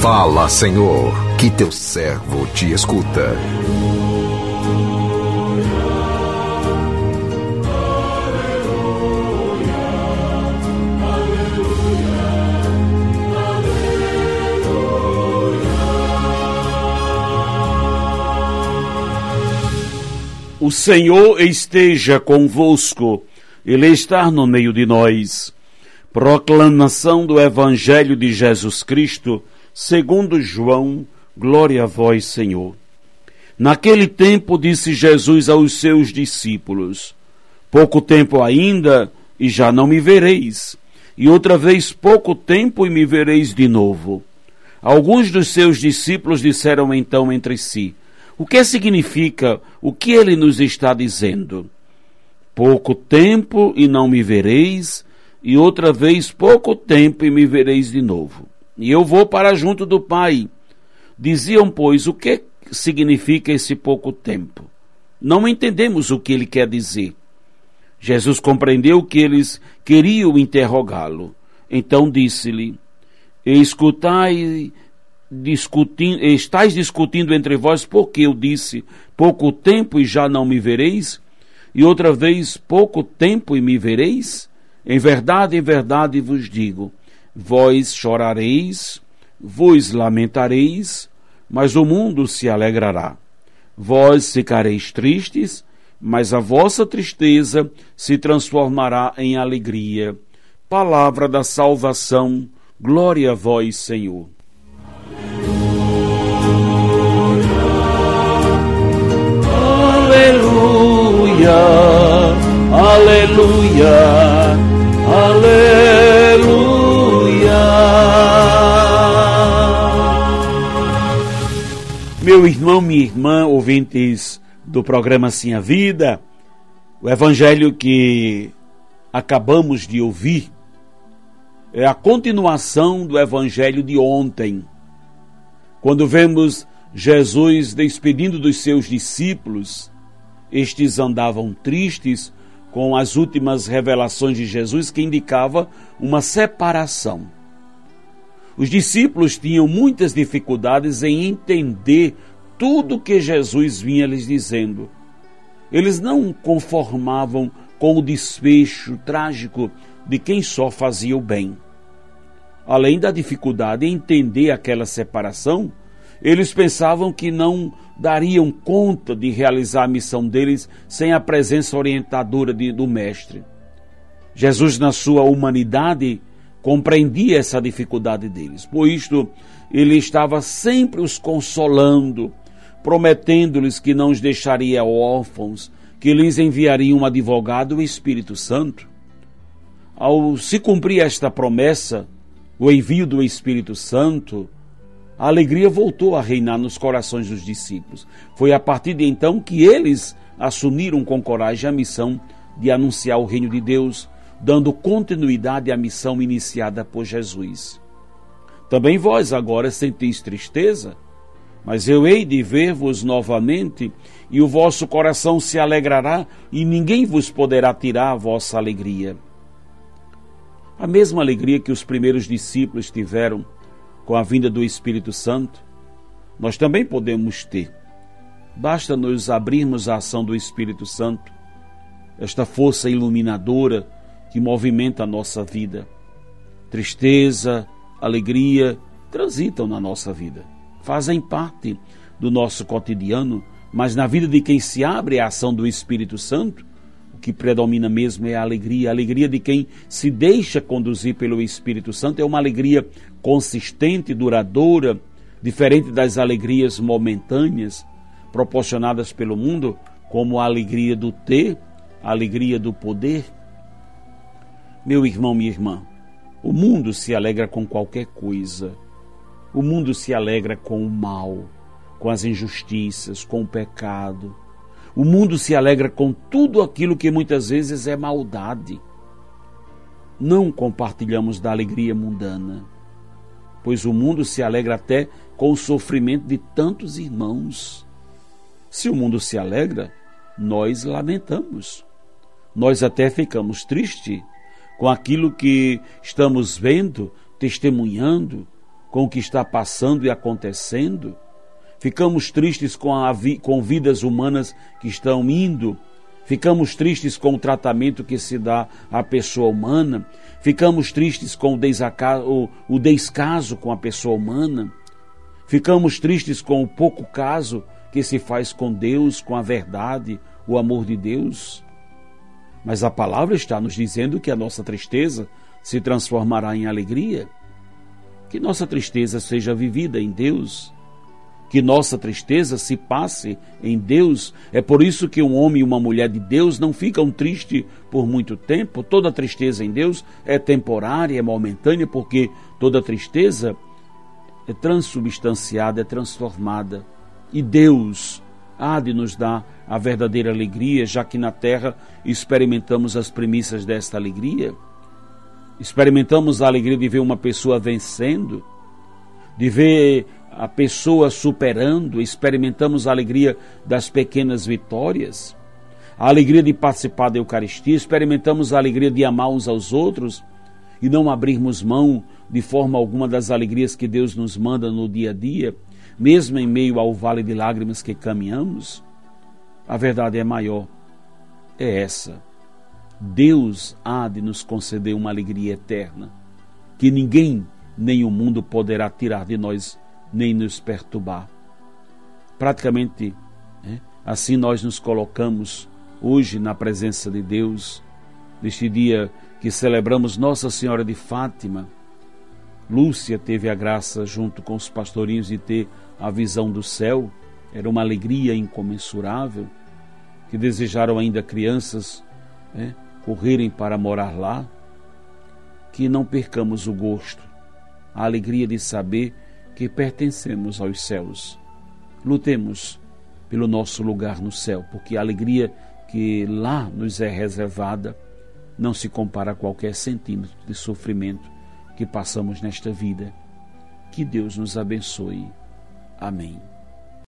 Fala, Senhor, que teu servo te escuta. O Senhor esteja convosco, Ele está no meio de nós. Proclamação do Evangelho de Jesus Cristo, segundo João, glória a vós, Senhor. Naquele tempo disse Jesus aos seus discípulos: Pouco tempo ainda, e já não me vereis, e outra vez pouco tempo e me vereis de novo. Alguns dos seus discípulos disseram então entre si: o que significa o que ele nos está dizendo? Pouco tempo e não me vereis, e outra vez pouco tempo e me vereis de novo. E eu vou para junto do Pai. Diziam, pois, o que significa esse pouco tempo? Não entendemos o que ele quer dizer. Jesus compreendeu que eles queriam interrogá-lo. Então disse-lhe: Escutai discutindo, estáis discutindo entre vós porque eu disse pouco tempo e já não me vereis, e outra vez pouco tempo e me vereis? Em verdade, em verdade vos digo: vós chorareis, vos lamentareis, mas o mundo se alegrará. Vós ficareis tristes, mas a vossa tristeza se transformará em alegria. Palavra da salvação, glória a vós, Senhor. aleluia, Meu irmão, minha irmã, ouvintes do programa Sim a Vida, o evangelho que acabamos de ouvir é a continuação do evangelho de ontem. Quando vemos Jesus despedindo dos seus discípulos, estes andavam tristes com as últimas revelações de Jesus que indicava uma separação. Os discípulos tinham muitas dificuldades em entender tudo que Jesus vinha lhes dizendo. Eles não conformavam com o desfecho trágico de quem só fazia o bem. Além da dificuldade em entender aquela separação, eles pensavam que não dariam conta de realizar a missão deles sem a presença orientadora de, do Mestre. Jesus, na sua humanidade, compreendia essa dificuldade deles. Por isto, ele estava sempre os consolando, prometendo-lhes que não os deixaria órfãos, que lhes enviaria um advogado, o Espírito Santo. Ao se cumprir esta promessa, o envio do Espírito Santo, a alegria voltou a reinar nos corações dos discípulos. Foi a partir de então que eles assumiram com coragem a missão de anunciar o reino de Deus, dando continuidade à missão iniciada por Jesus. Também vós agora sentis tristeza, mas eu hei de ver-vos novamente, e o vosso coração se alegrará, e ninguém vos poderá tirar a vossa alegria. A mesma alegria que os primeiros discípulos tiveram com a vinda do Espírito Santo, nós também podemos ter. Basta nos abrirmos à ação do Espírito Santo, esta força iluminadora que movimenta a nossa vida. Tristeza, alegria transitam na nossa vida, fazem parte do nosso cotidiano, mas na vida de quem se abre à ação do Espírito Santo, o que predomina mesmo é a alegria, a alegria de quem se deixa conduzir pelo Espírito Santo é uma alegria consistente, duradoura, diferente das alegrias momentâneas proporcionadas pelo mundo, como a alegria do ter, a alegria do poder. Meu irmão, minha irmã, o mundo se alegra com qualquer coisa. O mundo se alegra com o mal, com as injustiças, com o pecado. O mundo se alegra com tudo aquilo que muitas vezes é maldade. Não compartilhamos da alegria mundana pois o mundo se alegra até com o sofrimento de tantos irmãos. Se o mundo se alegra, nós lamentamos. Nós até ficamos tristes com aquilo que estamos vendo, testemunhando, com o que está passando e acontecendo? Ficamos tristes com, a vi com vidas humanas que estão indo Ficamos tristes com o tratamento que se dá à pessoa humana. Ficamos tristes com o, desacaso, o descaso com a pessoa humana. Ficamos tristes com o pouco caso que se faz com Deus, com a verdade, o amor de Deus. Mas a palavra está nos dizendo que a nossa tristeza se transformará em alegria. Que nossa tristeza seja vivida em Deus que nossa tristeza se passe em Deus. É por isso que um homem e uma mulher de Deus não ficam tristes por muito tempo. Toda tristeza em Deus é temporária, é momentânea, porque toda tristeza é transubstanciada, é transformada. E Deus há de nos dar a verdadeira alegria, já que na terra experimentamos as premissas desta alegria. Experimentamos a alegria de ver uma pessoa vencendo, de ver a pessoa superando, experimentamos a alegria das pequenas vitórias, a alegria de participar da Eucaristia, experimentamos a alegria de amar uns aos outros e não abrirmos mão de forma alguma das alegrias que Deus nos manda no dia a dia, mesmo em meio ao vale de lágrimas que caminhamos. A verdade é maior, é essa. Deus há de nos conceder uma alegria eterna, que ninguém nem o mundo poderá tirar de nós nem nos perturbar. Praticamente né, assim nós nos colocamos hoje na presença de Deus, neste dia que celebramos Nossa Senhora de Fátima. Lúcia teve a graça, junto com os pastorinhos, de ter a visão do céu. Era uma alegria incomensurável, que desejaram ainda crianças né, correrem para morar lá. Que não percamos o gosto, a alegria de saber que pertencemos aos céus. Lutemos pelo nosso lugar no céu, porque a alegria que lá nos é reservada não se compara a qualquer centímetro de sofrimento que passamos nesta vida. Que Deus nos abençoe. Amém.